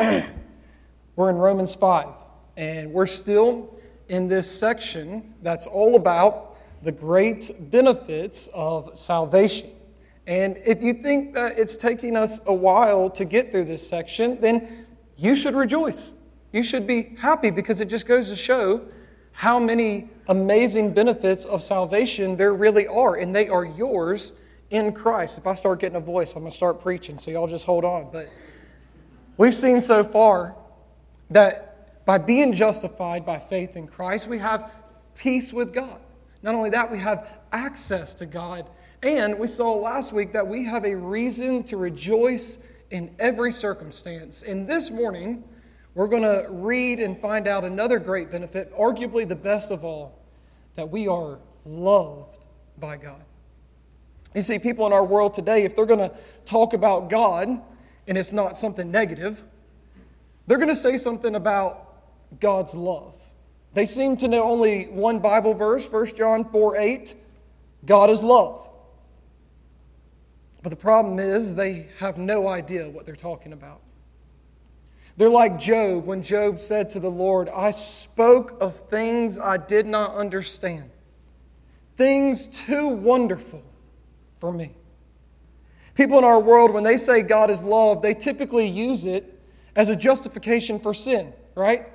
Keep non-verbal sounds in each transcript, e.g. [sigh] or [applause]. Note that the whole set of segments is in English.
[clears throat] we're in Romans 5, and we're still in this section that's all about the great benefits of salvation. And if you think that it's taking us a while to get through this section, then you should rejoice. You should be happy because it just goes to show how many amazing benefits of salvation there really are, and they are yours in Christ. If I start getting a voice, I'm going to start preaching, so y'all just hold on. But we've seen so far that by being justified by faith in Christ, we have peace with God. Not only that, we have access to God. And we saw last week that we have a reason to rejoice in every circumstance. And this morning, we're going to read and find out another great benefit, arguably the best of all, that we are loved by God. You see, people in our world today, if they're going to talk about God and it's not something negative, they're going to say something about God's love. They seem to know only one Bible verse, 1 John 4 8. God is love. But the problem is, they have no idea what they're talking about. They're like Job when Job said to the Lord, I spoke of things I did not understand, things too wonderful for me. People in our world, when they say God is love, they typically use it as a justification for sin, right?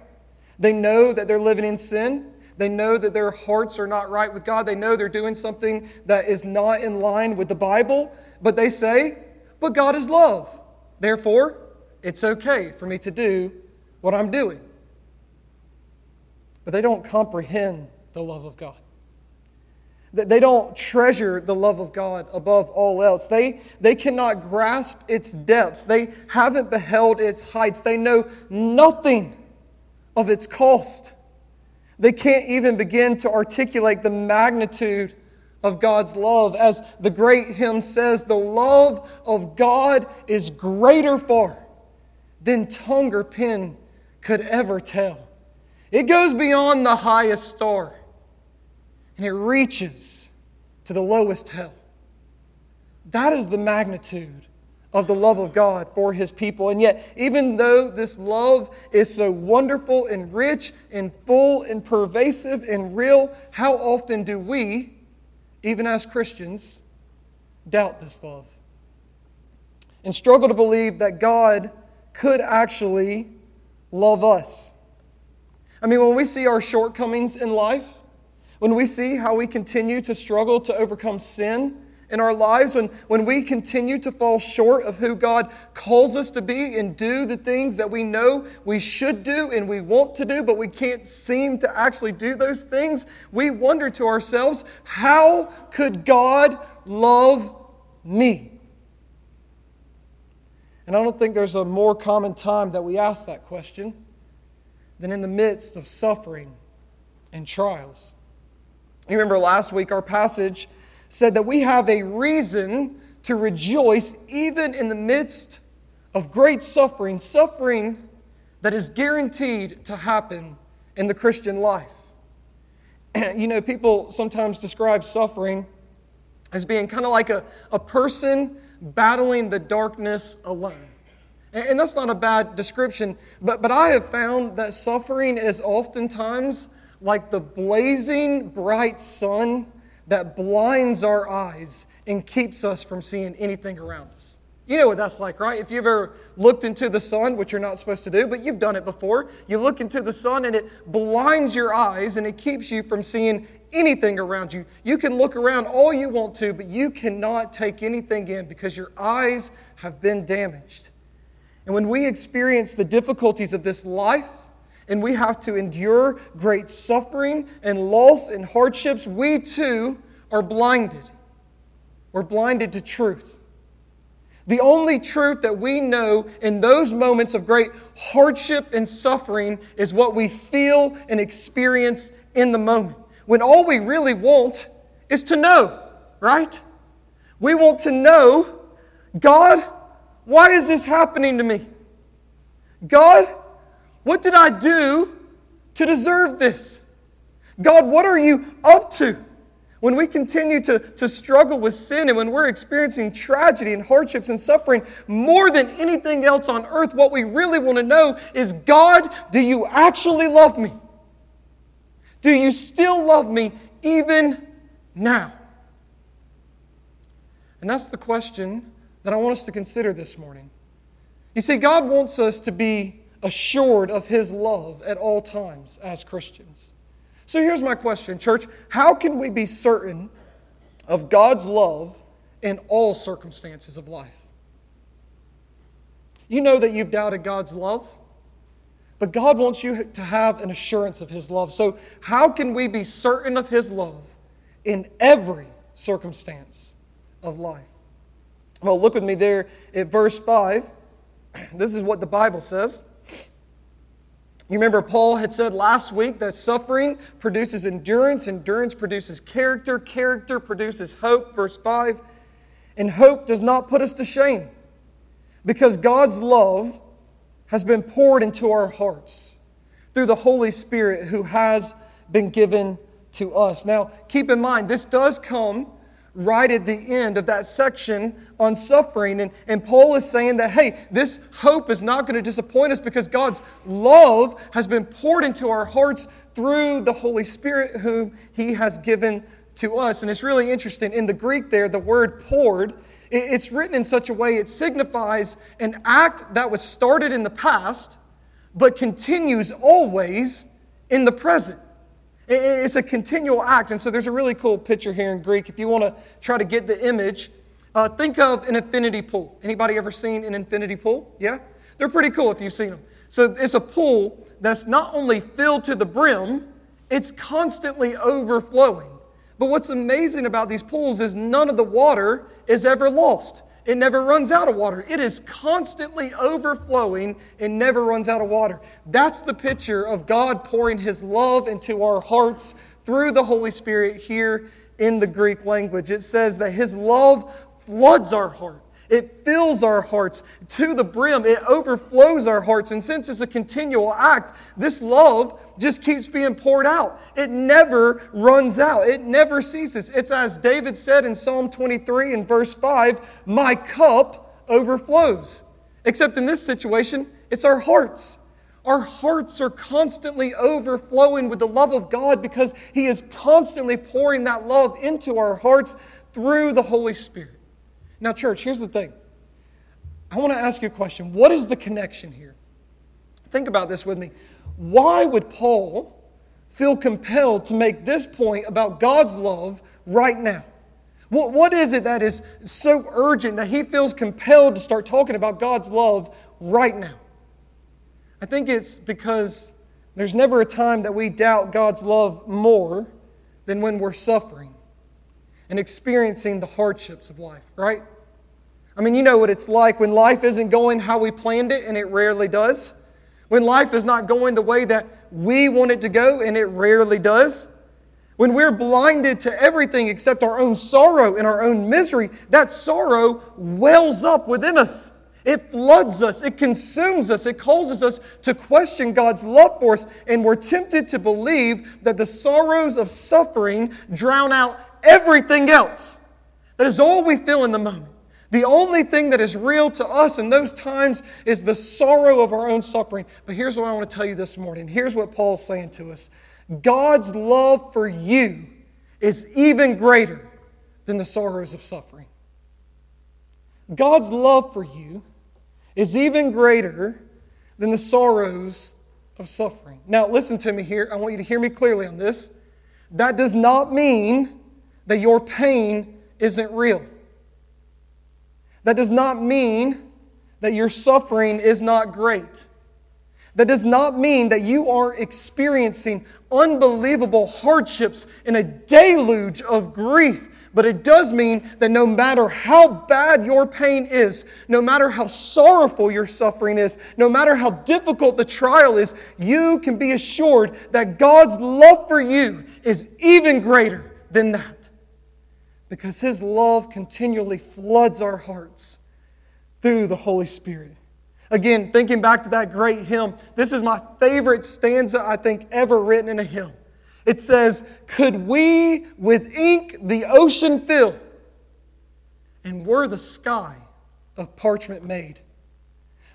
They know that they're living in sin. They know that their hearts are not right with God. They know they're doing something that is not in line with the Bible. But they say, but God is love. Therefore, it's okay for me to do what I'm doing. But they don't comprehend the love of God. They don't treasure the love of God above all else. They, they cannot grasp its depths. They haven't beheld its heights. They know nothing of its cost. They can't even begin to articulate the magnitude of God's love. As the great hymn says, the love of God is greater far than tongue or pen could ever tell. It goes beyond the highest star and it reaches to the lowest hell. That is the magnitude of the love of God for his people. And yet, even though this love is so wonderful and rich and full and pervasive and real, how often do we, even as Christians, doubt this love and struggle to believe that God could actually love us? I mean, when we see our shortcomings in life, when we see how we continue to struggle to overcome sin, in our lives, when, when we continue to fall short of who God calls us to be and do the things that we know we should do and we want to do, but we can't seem to actually do those things, we wonder to ourselves, how could God love me? And I don't think there's a more common time that we ask that question than in the midst of suffering and trials. You remember last week our passage said that we have a reason to rejoice even in the midst of great suffering, suffering that is guaranteed to happen in the Christian life. [clears throat] you know, people sometimes describe suffering as being kind of like a, a person battling the darkness alone. And that's not a bad description, but, but I have found that suffering is oftentimes like the blazing bright sun that blinds our eyes and keeps us from seeing anything around us. You know what that's like, right? If you've ever looked into the sun, which you're not supposed to do, but you've done it before, you look into the sun and it blinds your eyes and it keeps you from seeing anything around you. You can look around all you want to, but you cannot take anything in because your eyes have been damaged. And when we experience the difficulties of this life, and we have to endure great suffering and loss and hardships, we too are blinded. We're blinded to truth. The only truth that we know in those moments of great hardship and suffering is what we feel and experience in the moment. When all we really want is to know, right? We want to know God, why is this happening to me? God, what did I do to deserve this? God, what are you up to? when we continue to, to struggle with sin and when we're experiencing tragedy and hardships and suffering, more than anything else on earth, what we really want to know is God, do you actually love me? Do you still love me even now? And that's the question that I want us to consider this morning. You see, God wants us to be assured of His love at all times as Christians. So here's my question, church. How can we be certain of God's love in all circumstances of life? You know that you've doubted God's love, but God wants you to have an assurance of His love. So, how can we be certain of His love in every circumstance of life? Well, look with me there at verse 5. [clears throat] This is what the Bible says. You remember Paul had said last week that suffering produces endurance, endurance produces character, character produces hope. Verse 5 And hope does not put us to shame because God's love has been poured into our hearts through the Holy Spirit who has been given to us. Now, keep in mind, this does come right at the end of that section on suffering. And, and Paul is saying that, hey, this hope is not going to disappoint us because God's love has been poured into our hearts through the Holy Spirit, whom He has given to us. And it's really interesting. In the Greek, there, the word poured, it's written in such a way it signifies an act that was started in the past but continues always in the present. It's a continual act. And so there's a really cool picture here in Greek. If you want to try to get the image, uh, think of an infinity pool. Anybody ever seen an infinity pool? Yeah? They're pretty cool if you've seen them. So it's a pool that's not only filled to the brim, it's constantly overflowing. But what's amazing about these pools is none of the water is ever lost. It never runs out of water. It is constantly overflowing and never runs out of water. That's the picture of God pouring His love into our hearts through the Holy Spirit here in the Greek language. It says that His love floods our heart. It fills our hearts to the brim. It overflows our hearts. And since it's a continual act, this love just keeps being poured out. It never runs out, it never ceases. It's as David said in Psalm 23 and verse 5 My cup overflows. Except in this situation, it's our hearts. Our hearts are constantly overflowing with the love of God because He is constantly pouring that love into our hearts through the Holy Spirit. Now, church, here's the thing. I want to ask you a question. What is the connection here? Think about this with me. Why would Paul feel compelled to make this point about God's love right now? What, what is it that is so urgent that he feels compelled to start talking about God's love right now? I think it's because there's never a time that we doubt God's love more than when we're suffering and experiencing the hardships of life, right? I mean, you know what it's like when life isn't going how we planned it, and it rarely does. When life is not going the way that we want it to go, and it rarely does. When we're blinded to everything except our own sorrow and our own misery, that sorrow wells up within us. It floods us, it consumes us, it causes us to question God's love for us, and we're tempted to believe that the sorrows of suffering drown out everything else. That is all we feel in the moment. The only thing that is real to us in those times is the sorrow of our own suffering. But here's what I want to tell you this morning. Here's what Paul's saying to us God's love for you is even greater than the sorrows of suffering. God's love for you is even greater than the sorrows of suffering. Now, listen to me here. I want you to hear me clearly on this. That does not mean that your pain isn't real. That does not mean that your suffering is not great. That does not mean that you are experiencing unbelievable hardships in a deluge of grief. But it does mean that no matter how bad your pain is, no matter how sorrowful your suffering is, no matter how difficult the trial is, you can be assured that God's love for you is even greater than that because His love continually floods our hearts through the Holy Spirit. Again, thinking back to that great hymn, this is my favorite stanza I think ever written in a hymn. It says, Could we with ink the ocean fill, and were the sky of parchment made?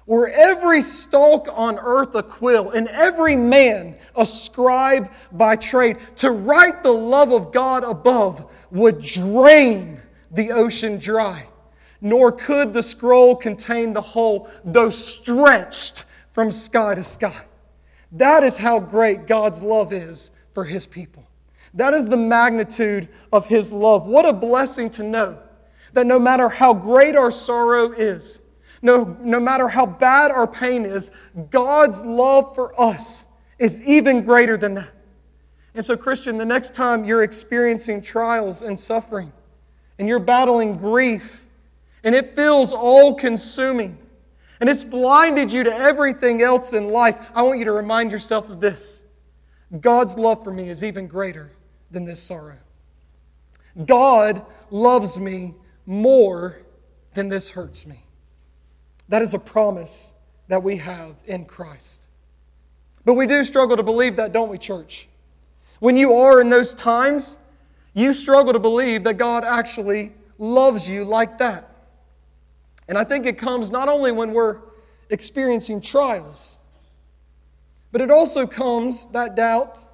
Were every stalk on earth a quill, and every man a scribe by trade, to write the love of God above would drain the ocean dry, nor could the scroll contain the whole, though stretched from sky to sky. That is how great God's love is for His people. That is the magnitude of His love. What a blessing to know that no matter how great our sorrow is, no, no matter how bad our pain is, God's love for us is even greater than that. And so, Christian, the next time you're experiencing trials and suffering, and you're battling grief, and it feels all consuming, and it's blinded you to everything else in life, I want you to remind yourself of this God's love for me is even greater than this sorrow. God loves me more than this hurts me. That is a promise that we have in Christ. But we do struggle to believe that, don't we, church? When you are in those times, you struggle to believe that God actually loves you like that. And I think it comes not only when we're experiencing trials, but it also comes, that doubt,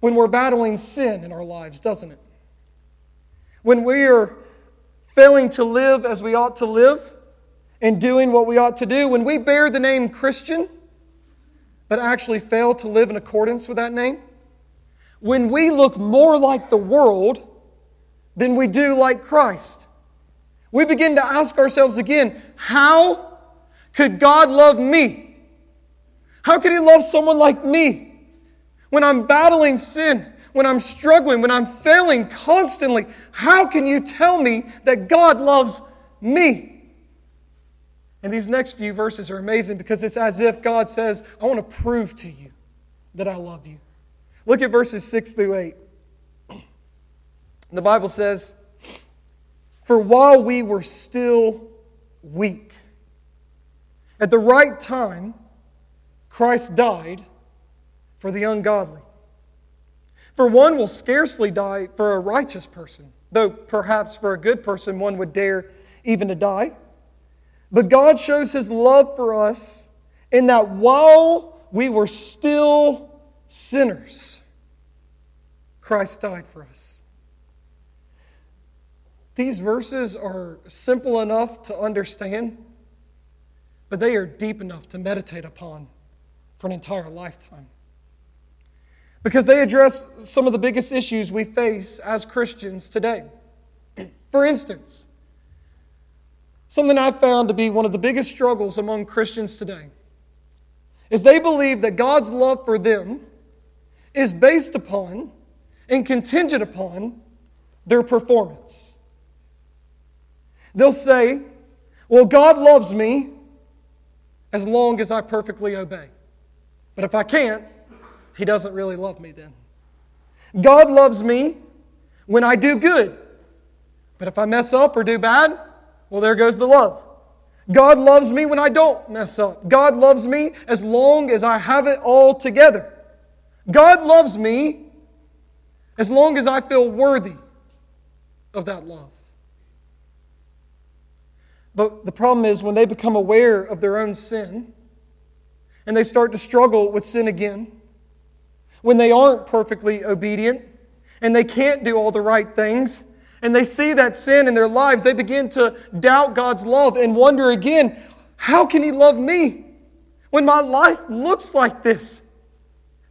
when we're battling sin in our lives, doesn't it? When we are failing to live as we ought to live, and doing what we ought to do, when we bear the name Christian, but actually fail to live in accordance with that name, when we look more like the world than we do like Christ, we begin to ask ourselves again how could God love me? How could He love someone like me? When I'm battling sin, when I'm struggling, when I'm failing constantly, how can you tell me that God loves me? And these next few verses are amazing because it's as if God says, I want to prove to you that I love you. Look at verses 6 through 8. The Bible says, For while we were still weak, at the right time, Christ died for the ungodly. For one will scarcely die for a righteous person, though perhaps for a good person one would dare even to die. But God shows his love for us in that while we were still sinners, Christ died for us. These verses are simple enough to understand, but they are deep enough to meditate upon for an entire lifetime. Because they address some of the biggest issues we face as Christians today. For instance, Something I've found to be one of the biggest struggles among Christians today is they believe that God's love for them is based upon and contingent upon their performance. They'll say, Well, God loves me as long as I perfectly obey. But if I can't, He doesn't really love me then. God loves me when I do good. But if I mess up or do bad, well, there goes the love. God loves me when I don't mess up. God loves me as long as I have it all together. God loves me as long as I feel worthy of that love. But the problem is when they become aware of their own sin and they start to struggle with sin again, when they aren't perfectly obedient and they can't do all the right things, and they see that sin in their lives, they begin to doubt God's love and wonder again, how can He love me when my life looks like this?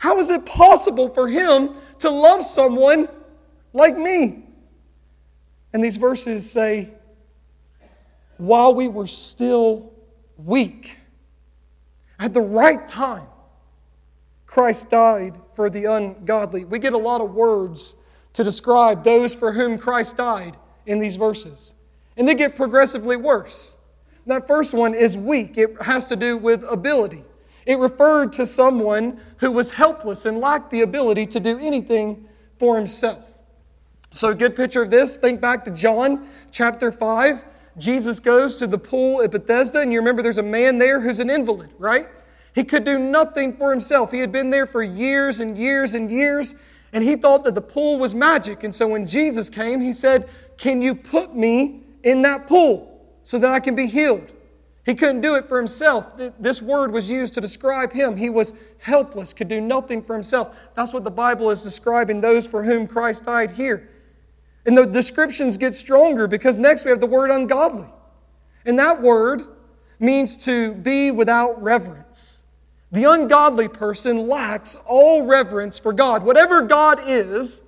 How is it possible for Him to love someone like me? And these verses say, while we were still weak, at the right time, Christ died for the ungodly. We get a lot of words to describe those for whom Christ died in these verses. And they get progressively worse. That first one is weak, it has to do with ability. It referred to someone who was helpless and lacked the ability to do anything for himself. So, a good picture of this, think back to John chapter 5. Jesus goes to the pool at Bethesda, and you remember there's a man there who's an invalid, right? He could do nothing for himself. He had been there for years and years and years, And he thought that the pool was magic. And so when Jesus came, he said, Can you put me in that pool so that I can be healed? He couldn't do it for himself. This word was used to describe him. He was helpless, could do nothing for himself. That's what the Bible is describing those for whom Christ died here. And the descriptions get stronger because next we have the word ungodly. And that word means to be without reverence. The ungodly person lacks all reverence for God. Whatever God is,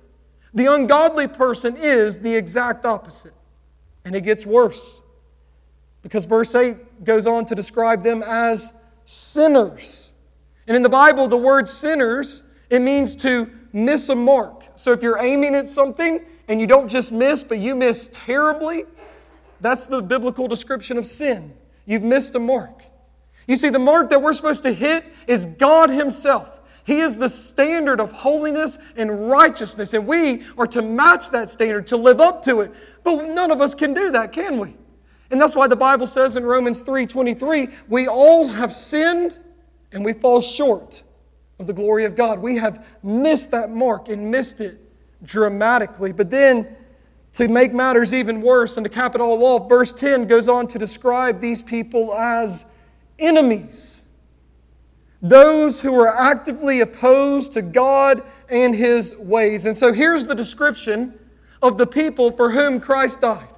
the ungodly person is the exact opposite. And it gets worse because verse 8 goes on to describe them as sinners. And in the Bible, the word sinners, it means to miss a mark. So if you're aiming at something and you don't just miss, but you miss terribly, that's the biblical description of sin. You've missed a mark. You see, the mark that we're supposed to hit is God Himself. He is the standard of holiness and righteousness, and we are to match that standard, to live up to it. But none of us can do that, can we? And that's why the Bible says in Romans 3:23, we all have sinned and we fall short of the glory of God. We have missed that mark and missed it dramatically. But then to make matters even worse and to cap it all off, verse 10 goes on to describe these people as enemies. Those who are actively opposed to God and His ways. And so here's the description of the people for whom Christ died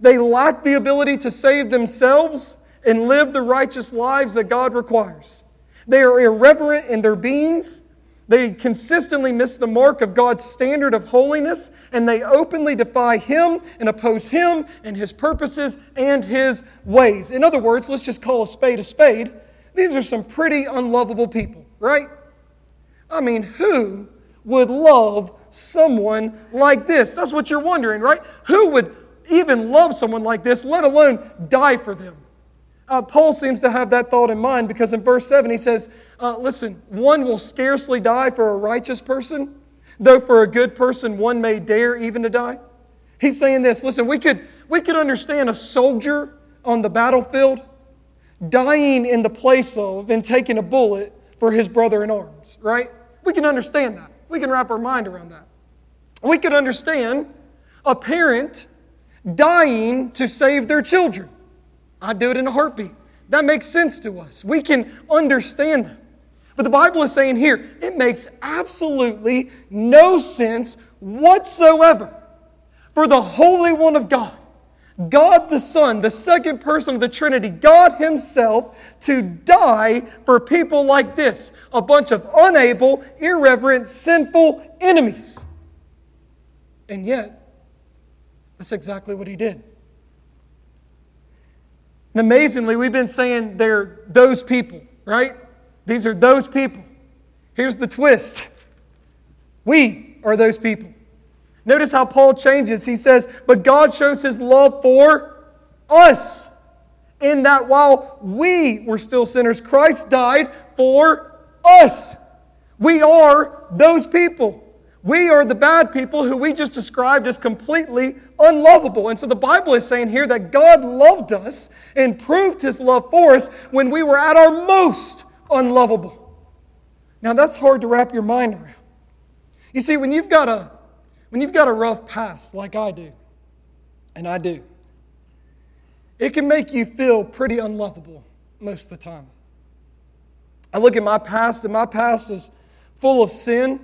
they lack the ability to save themselves and live the righteous lives that God requires. They are irreverent in their beings. They consistently miss the mark of God's standard of holiness, and they openly defy Him and oppose Him and His purposes and His ways. In other words, let's just call a spade a spade. These are some pretty unlovable people, right? I mean, who would love someone like this? That's what you're wondering, right? Who would even love someone like this, let alone die for them? Uh, Paul seems to have that thought in mind because in verse 7 he says, uh, Listen, one will scarcely die for a righteous person, though for a good person one may dare even to die. He's saying this listen, we could, we could understand a soldier on the battlefield dying in the place of and taking a bullet for his brother in arms, right? We can understand that. We can wrap our mind around that. We could understand a parent dying to save their children. I'd do it in a heartbeat. That makes sense to us. We can understand that. But the Bible is saying here, it makes absolutely no sense whatsoever for the Holy One of God, God the Son, the second person of the Trinity, God Himself, to die for people like this a bunch of unable, irreverent, sinful enemies. And yet, that's exactly what He did. And amazingly, we've been saying they're those people, right? These are those people. Here's the twist we are those people. Notice how Paul changes. He says, But God shows his love for us, in that while we were still sinners, Christ died for us. We are those people. We are the bad people who we just described as completely unlovable. And so the Bible is saying here that God loved us and proved his love for us when we were at our most unlovable. Now that's hard to wrap your mind around. You see, when you've got a when you've got a rough past like I do, and I do, it can make you feel pretty unlovable most of the time. I look at my past, and my past is full of sin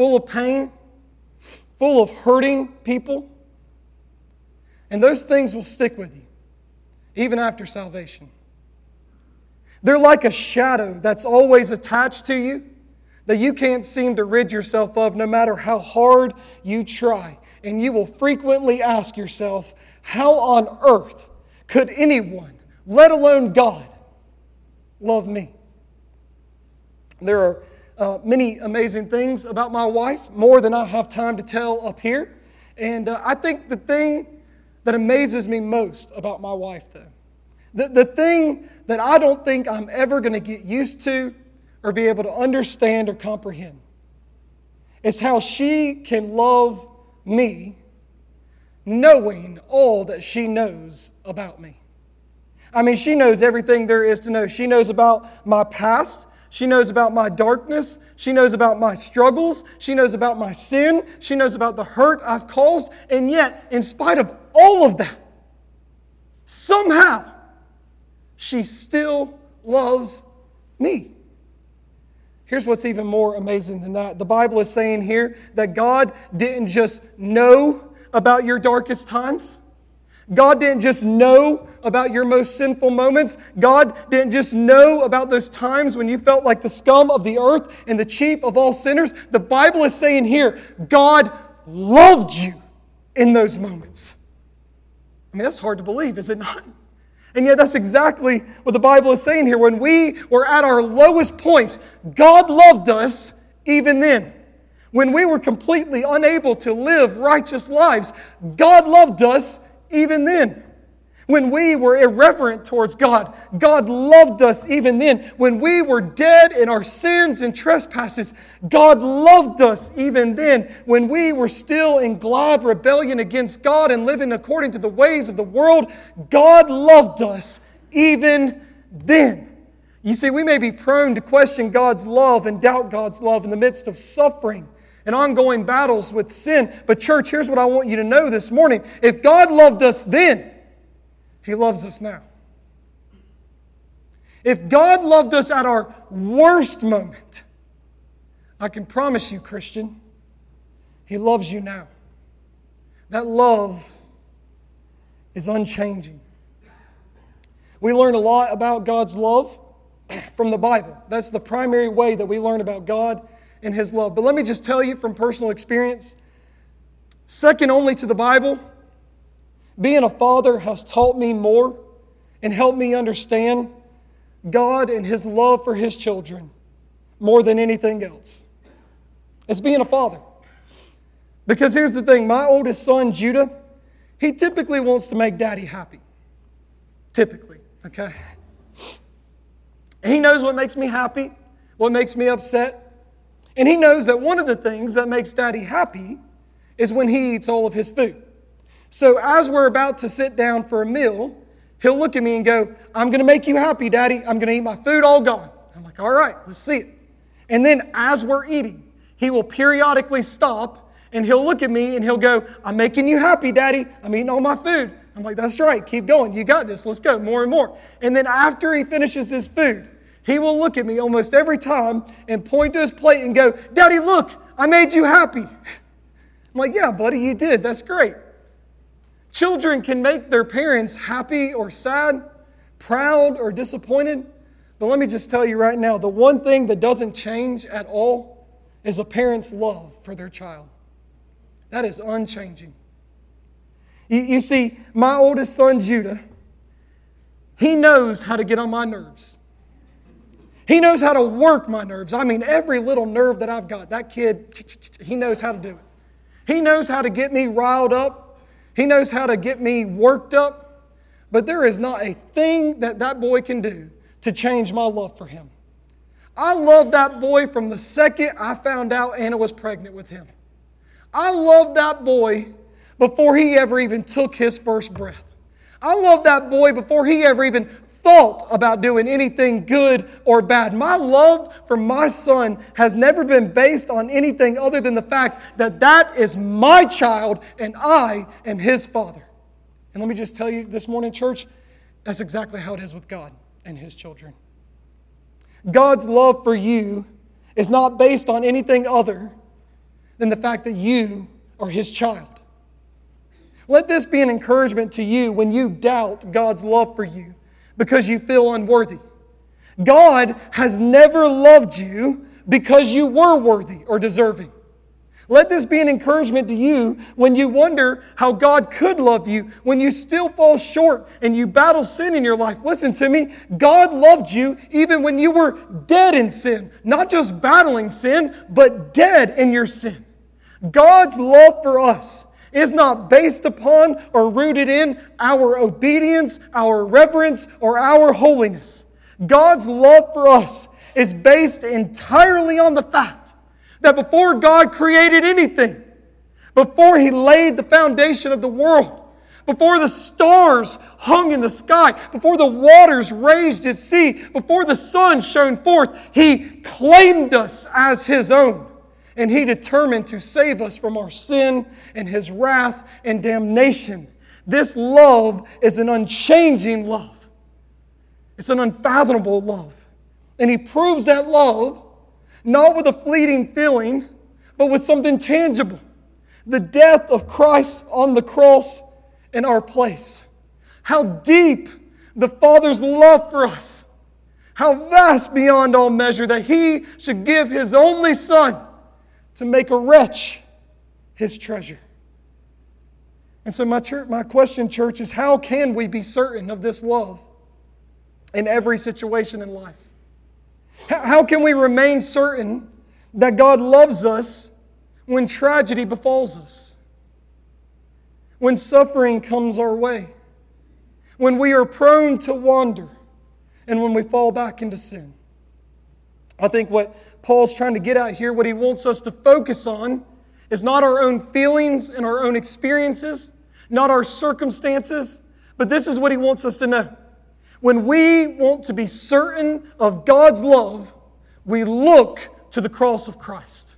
full of pain, full of hurting people. And those things will stick with you, even after salvation. They're like a shadow that's always attached to you that you can't seem to rid yourself of no matter how hard you try. And you will frequently ask yourself, how on earth could anyone, let alone God, love me? There are uh, many amazing things about my wife, more than I have time to tell up here. And uh, I think the thing that amazes me most about my wife, though, the, the thing that I don't think I'm ever going to get used to or be able to understand or comprehend, is how she can love me knowing all that she knows about me. I mean, she knows everything there is to know. She knows about my past. She knows about my darkness. She knows about my struggles. She knows about my sin. She knows about the hurt I've caused. And yet, in spite of all of that, somehow, she still loves me. Here's what's even more amazing than that. The Bible is saying here that God didn't just know about your darkest times. God didn't just know about your most sinful moments. God didn't just know about those times when you felt like the scum of the earth and the chief of all sinners. The Bible is saying here, God loved you in those moments. I mean, that's hard to believe, is it not? And yet, that's exactly what the Bible is saying here. When we were at our lowest point, God loved us even then. When we were completely unable to live righteous lives, God loved us even then. When we were irreverent towards God, God loved us even then. When we were dead in our sins and trespasses, God loved us even then. When we were still in glad rebellion against God and living according to the ways of the world, God loved us even then. You see, we may be prone to question God's love and doubt God's love in the midst of suffering and ongoing battles with sin. But, church, here's what I want you to know this morning. If God loved us then, he loves us now. If God loved us at our worst moment, I can promise you, Christian, He loves you now. That love is unchanging. We learn a lot about God's love [clears throat] from the Bible. That's the primary way that we learn about God and His love. But let me just tell you from personal experience second only to the Bible being a father has taught me more and helped me understand God and His love for His children more than anything else. It's being a father. Because here's the thing my oldest son, Judah, he typically wants to make daddy happy. Typically, okay? He knows what makes me happy, what makes me upset. And he knows that one of the things that makes daddy happy is when he eats all of his food. So as we're about to sit down for a meal, he'll look at me and go, I'm going to make you happy, Daddy. I'm going to eat my food all gone. I'm like, all right, let's see it. And then as we're eating, he will periodically stop and he'll look at me and he'll go, I'm making you happy, Daddy. I'm eating all my food. I'm like, that's right. Keep going. You got this. Let's go. More and more. And then after he finishes his food, he will look at me almost every time and point to his plate and go, Daddy, look, I made you happy. I'm like, yeah, buddy, you did. That's great. Children can make their parents happy or sad, proud or disappointed. But let me just tell you right now the one thing that doesn't change at all is a parent's love for their child. That is unchanging. You, you see, my oldest son, Judah, he knows how to get on my nerves. He knows how to work my nerves. I mean, every little nerve that I've got, that kid, he knows how to do it. He knows how to get me riled up he knows how to get me worked up, but there is not a thing that that boy can do to change my love for him. I loved that boy from the second I found out Anna was pregnant with him. I loved that boy before he ever even took his first breath. I loved that boy before he ever even thought about doing anything good or bad. My love for my son has never been based on anything other than the fact that that is my child and I am his father. And let me just tell you this morning, church, that's exactly how it is with God and his children. God's love for you is not based on anything other than the fact that you are his child. Let this be an encouragement to you when you doubt God's love for you because you feel unworthy. God has never loved you because you were worthy or deserving. Let this be an encouragement to you when you wonder how God could love you, when you still fall short and you battle sin in your life. Listen to me. God loved you even when you were dead in sin, not just battling sin, but dead in your sin. God's love for us is not based upon or rooted in our obedience, our reverence, or our holiness. God's love for us is based entirely on the fact that before God created anything, before He laid the foundation of the world, before the stars hung in the sky, before the waters raged at sea, before the sun shone forth, He claimed us as His own. And He determined to save us from our sin and His wrath and damnation. This love is an unchanging love, it's an unfathomable love. And He proves that love not with a fleeting feeling, but with something tangible the death of Christ on the cross in our place. How deep the Father's love for us. How vast beyond all measure that He should give His only Son to make a wretch His treasure. And so, my, church, my question, church, is how can we be certain of this love in every situation in life? How can we remain certain that God loves us when tragedy befalls us? When suffering comes our way? When we are prone to wander? And when we fall back into sin? I think what Paul's trying to get at here, what he wants us to focus on, is not our own feelings and our own experiences, not our circumstances, but this is what he wants us to know. When we want to be certain of God's love, we look to the cross of Christ.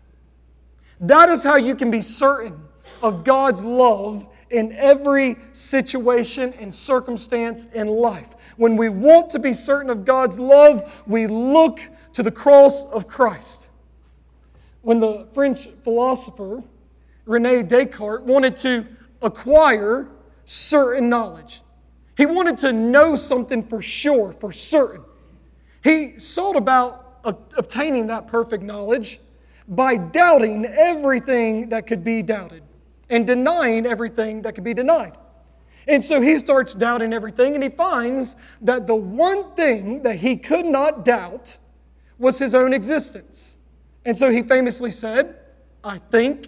That is how you can be certain of God's love in every situation and circumstance in life. When we want to be certain of God's love, we look to the cross of Christ. When the French philosopher Rene Descartes wanted to acquire certain knowledge, he wanted to know something for sure, for certain. He sought about obtaining that perfect knowledge by doubting everything that could be doubted and denying everything that could be denied. And so he starts doubting everything, and he finds that the one thing that he could not doubt was his own existence. And so he famously said, I think,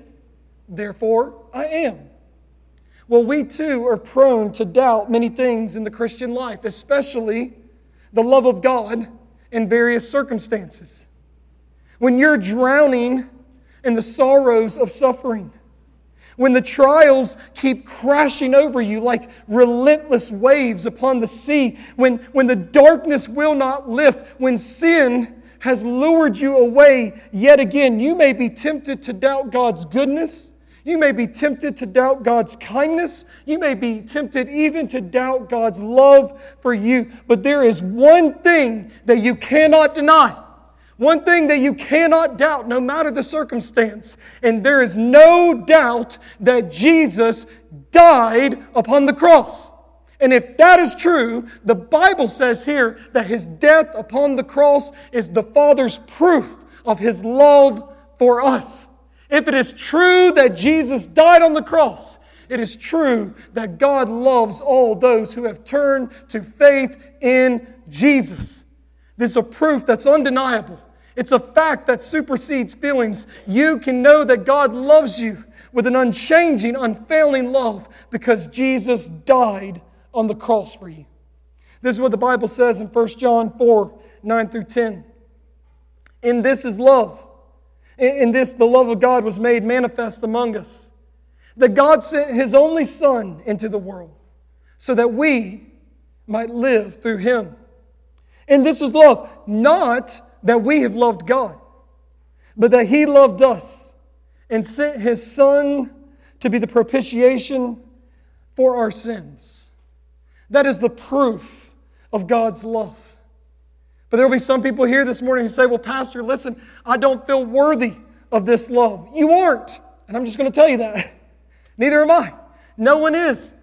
therefore I am. Well, we too are prone to doubt many things in the Christian life, especially the love of God in various circumstances. When you're drowning in the sorrows of suffering, when the trials keep crashing over you like relentless waves upon the sea, when, when the darkness will not lift, when sin has lured you away yet again, you may be tempted to doubt God's goodness you may be tempted to doubt God's kindness. You may be tempted even to doubt God's love for you. But there is one thing that you cannot deny. One thing that you cannot doubt, no matter the circumstance, and there is no doubt that Jesus died upon the cross. And if that is true, the Bible says here that his death upon the cross is the Father's proof of his love for us. If it is true that Jesus died on the cross, it is true that God loves all those who have turned to faith in Jesus. This is a proof that's undeniable. It's a fact that supersedes feelings. You can know that God loves you with an unchanging, unfailing love because Jesus died on the cross for you. This is what the Bible says in 1 John 4 9 through 10. In this is love in this, the love of God was made manifest among us. That God sent His only Son into the world so that we might live through Him. And this is love, not that we have loved God, but that He loved us and sent His Son to be the propitiation for our sins. That is the proof of God's love. But there will be some people here this morning who say, Well, Pastor, listen, I don't feel worthy of this love. You aren't. And I'm just going to tell you that. [laughs] Neither am I. No one is.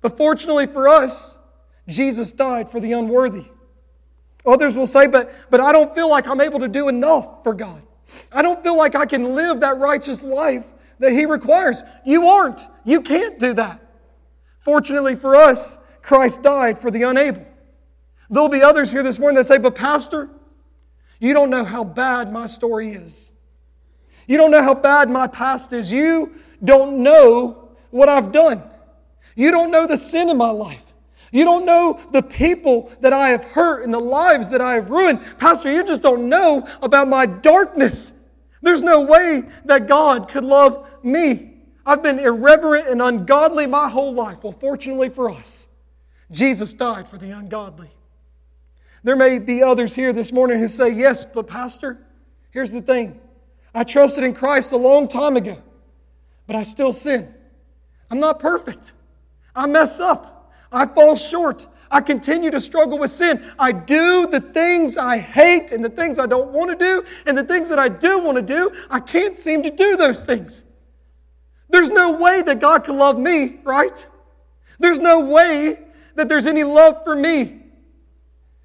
But fortunately for us, Jesus died for the unworthy. Others will say, but, but I don't feel like I'm able to do enough for God. I don't feel like I can live that righteous life that He requires. You aren't. You can't do that. Fortunately for us, Christ died for the unable. There'll be others here this morning that say, But, Pastor, you don't know how bad my story is. You don't know how bad my past is. You don't know what I've done. You don't know the sin in my life. You don't know the people that I have hurt and the lives that I have ruined. Pastor, you just don't know about my darkness. There's no way that God could love me. I've been irreverent and ungodly my whole life. Well, fortunately for us, Jesus died for the ungodly. There may be others here this morning who say, Yes, but Pastor, here's the thing. I trusted in Christ a long time ago, but I still sin. I'm not perfect. I mess up. I fall short. I continue to struggle with sin. I do the things I hate and the things I don't want to do, and the things that I do want to do, I can't seem to do those things. There's no way that God can love me, right? There's no way that there's any love for me.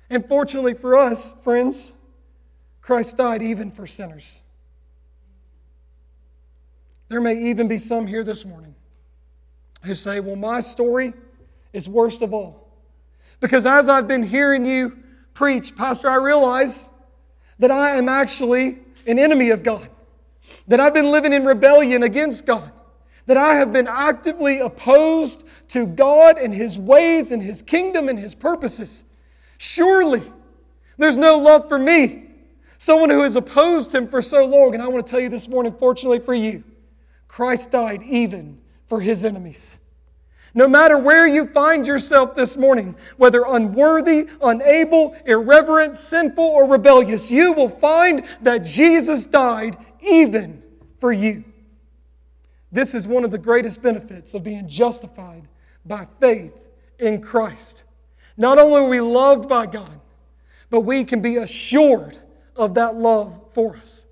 And fortunately for us, friends, Christ died even for sinners. There may even be some here this morning who say, Well, my story is worst of all. Because as I've been hearing you preach, Pastor, I realize that I am actually an enemy of God, that I've been living in rebellion against God, that I have been actively opposed to God and His ways and His kingdom and His purposes. Surely there's no love for me, someone who has opposed Him for so long. And I want to tell you this morning, fortunately for you, Christ died even for His enemies. No matter where you find yourself this morning, whether unworthy, unable, irreverent, sinful, or rebellious, you will find that Jesus died even for you. This is one of the greatest benefits of being justified by faith in Christ. Not only are we loved by God, but we can be assured of that love for us.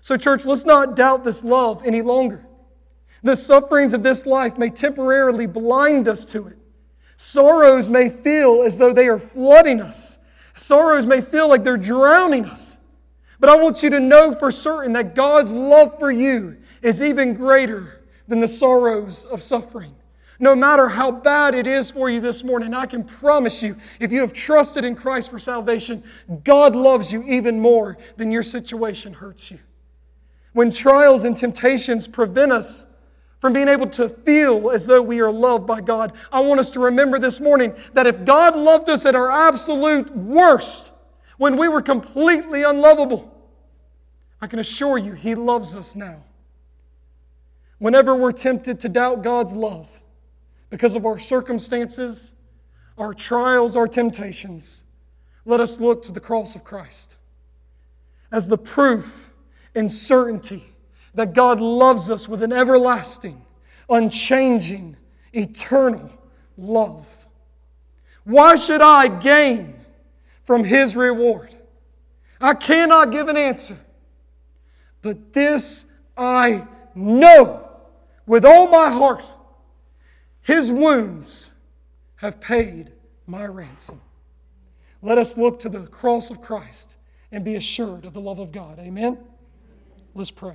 So, church, let's not doubt this love any longer. The sufferings of this life may temporarily blind us to it. Sorrows may feel as though they are flooding us. Sorrows may feel like they're drowning us. But I want you to know for certain that God's love for you is even greater than the sorrows of suffering. No matter how bad it is for you this morning, I can promise you, if you have trusted in Christ for salvation, God loves you even more than your situation hurts you. When trials and temptations prevent us from being able to feel as though we are loved by God. I want us to remember this morning that if God loved us at our absolute worst, when we were completely unlovable, I can assure you He loves us now. Whenever we're tempted to doubt God's love because of our circumstances, our trials, our temptations, let us look to the cross of Christ as the proof and certainty that God loves us with an everlasting, unchanging, eternal love. Why should I gain from His reward? I cannot give an answer. But this I know with all my heart His wounds have paid my ransom. Let us look to the cross of Christ and be assured of the love of God. Amen? Let's pray.